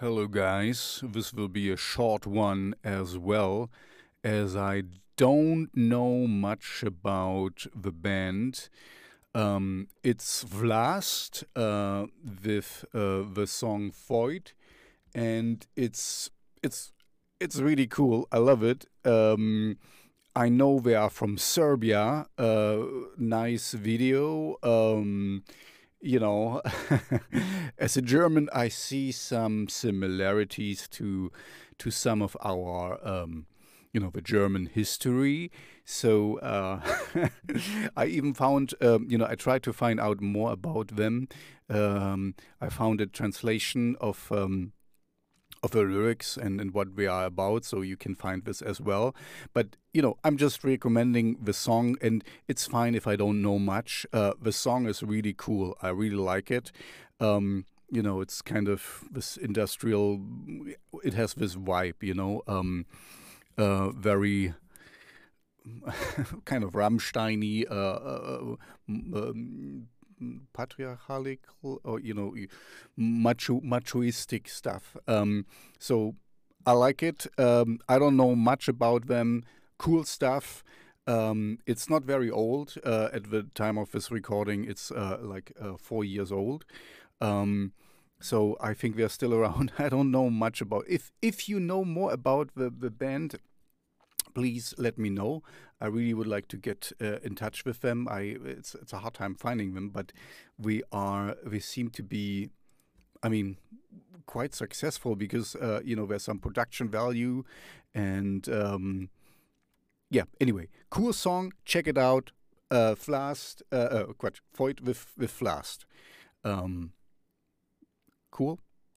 Hello, guys. This will be a short one as well, as I don't know much about the band. Um, it's Vlast uh, with uh, the song Void, and it's it's it's really cool. I love it. Um, I know they are from Serbia. Uh, nice video. Um, you know, as a German, I see some similarities to to some of our, um, you know, the German history. So uh, I even found, um, you know, I tried to find out more about them. Um, I found a translation of. Of the lyrics and, and what we are about, so you can find this as well. But you know, I'm just recommending the song, and it's fine if I don't know much. Uh, the song is really cool. I really like it. Um, you know, it's kind of this industrial. It has this vibe, you know, um, uh, very kind of Rammsteiny. Uh, uh um, patriarchal or you know macho machoistic stuff. Um, so I like it. Um, I don't know much about them. Cool stuff. Um, it's not very old uh, at the time of this recording. It's uh, like uh, four years old. Um, so I think they're still around. I don't know much about. If if you know more about the the band, please let me know. I really would like to get uh, in touch with them. I it's it's a hard time finding them, but we are we seem to be, I mean, quite successful because uh, you know there's some production value, and um, yeah. Anyway, cool song. Check it out. Uh, Flast, uh, uh, Void with with Flast. Um, cool.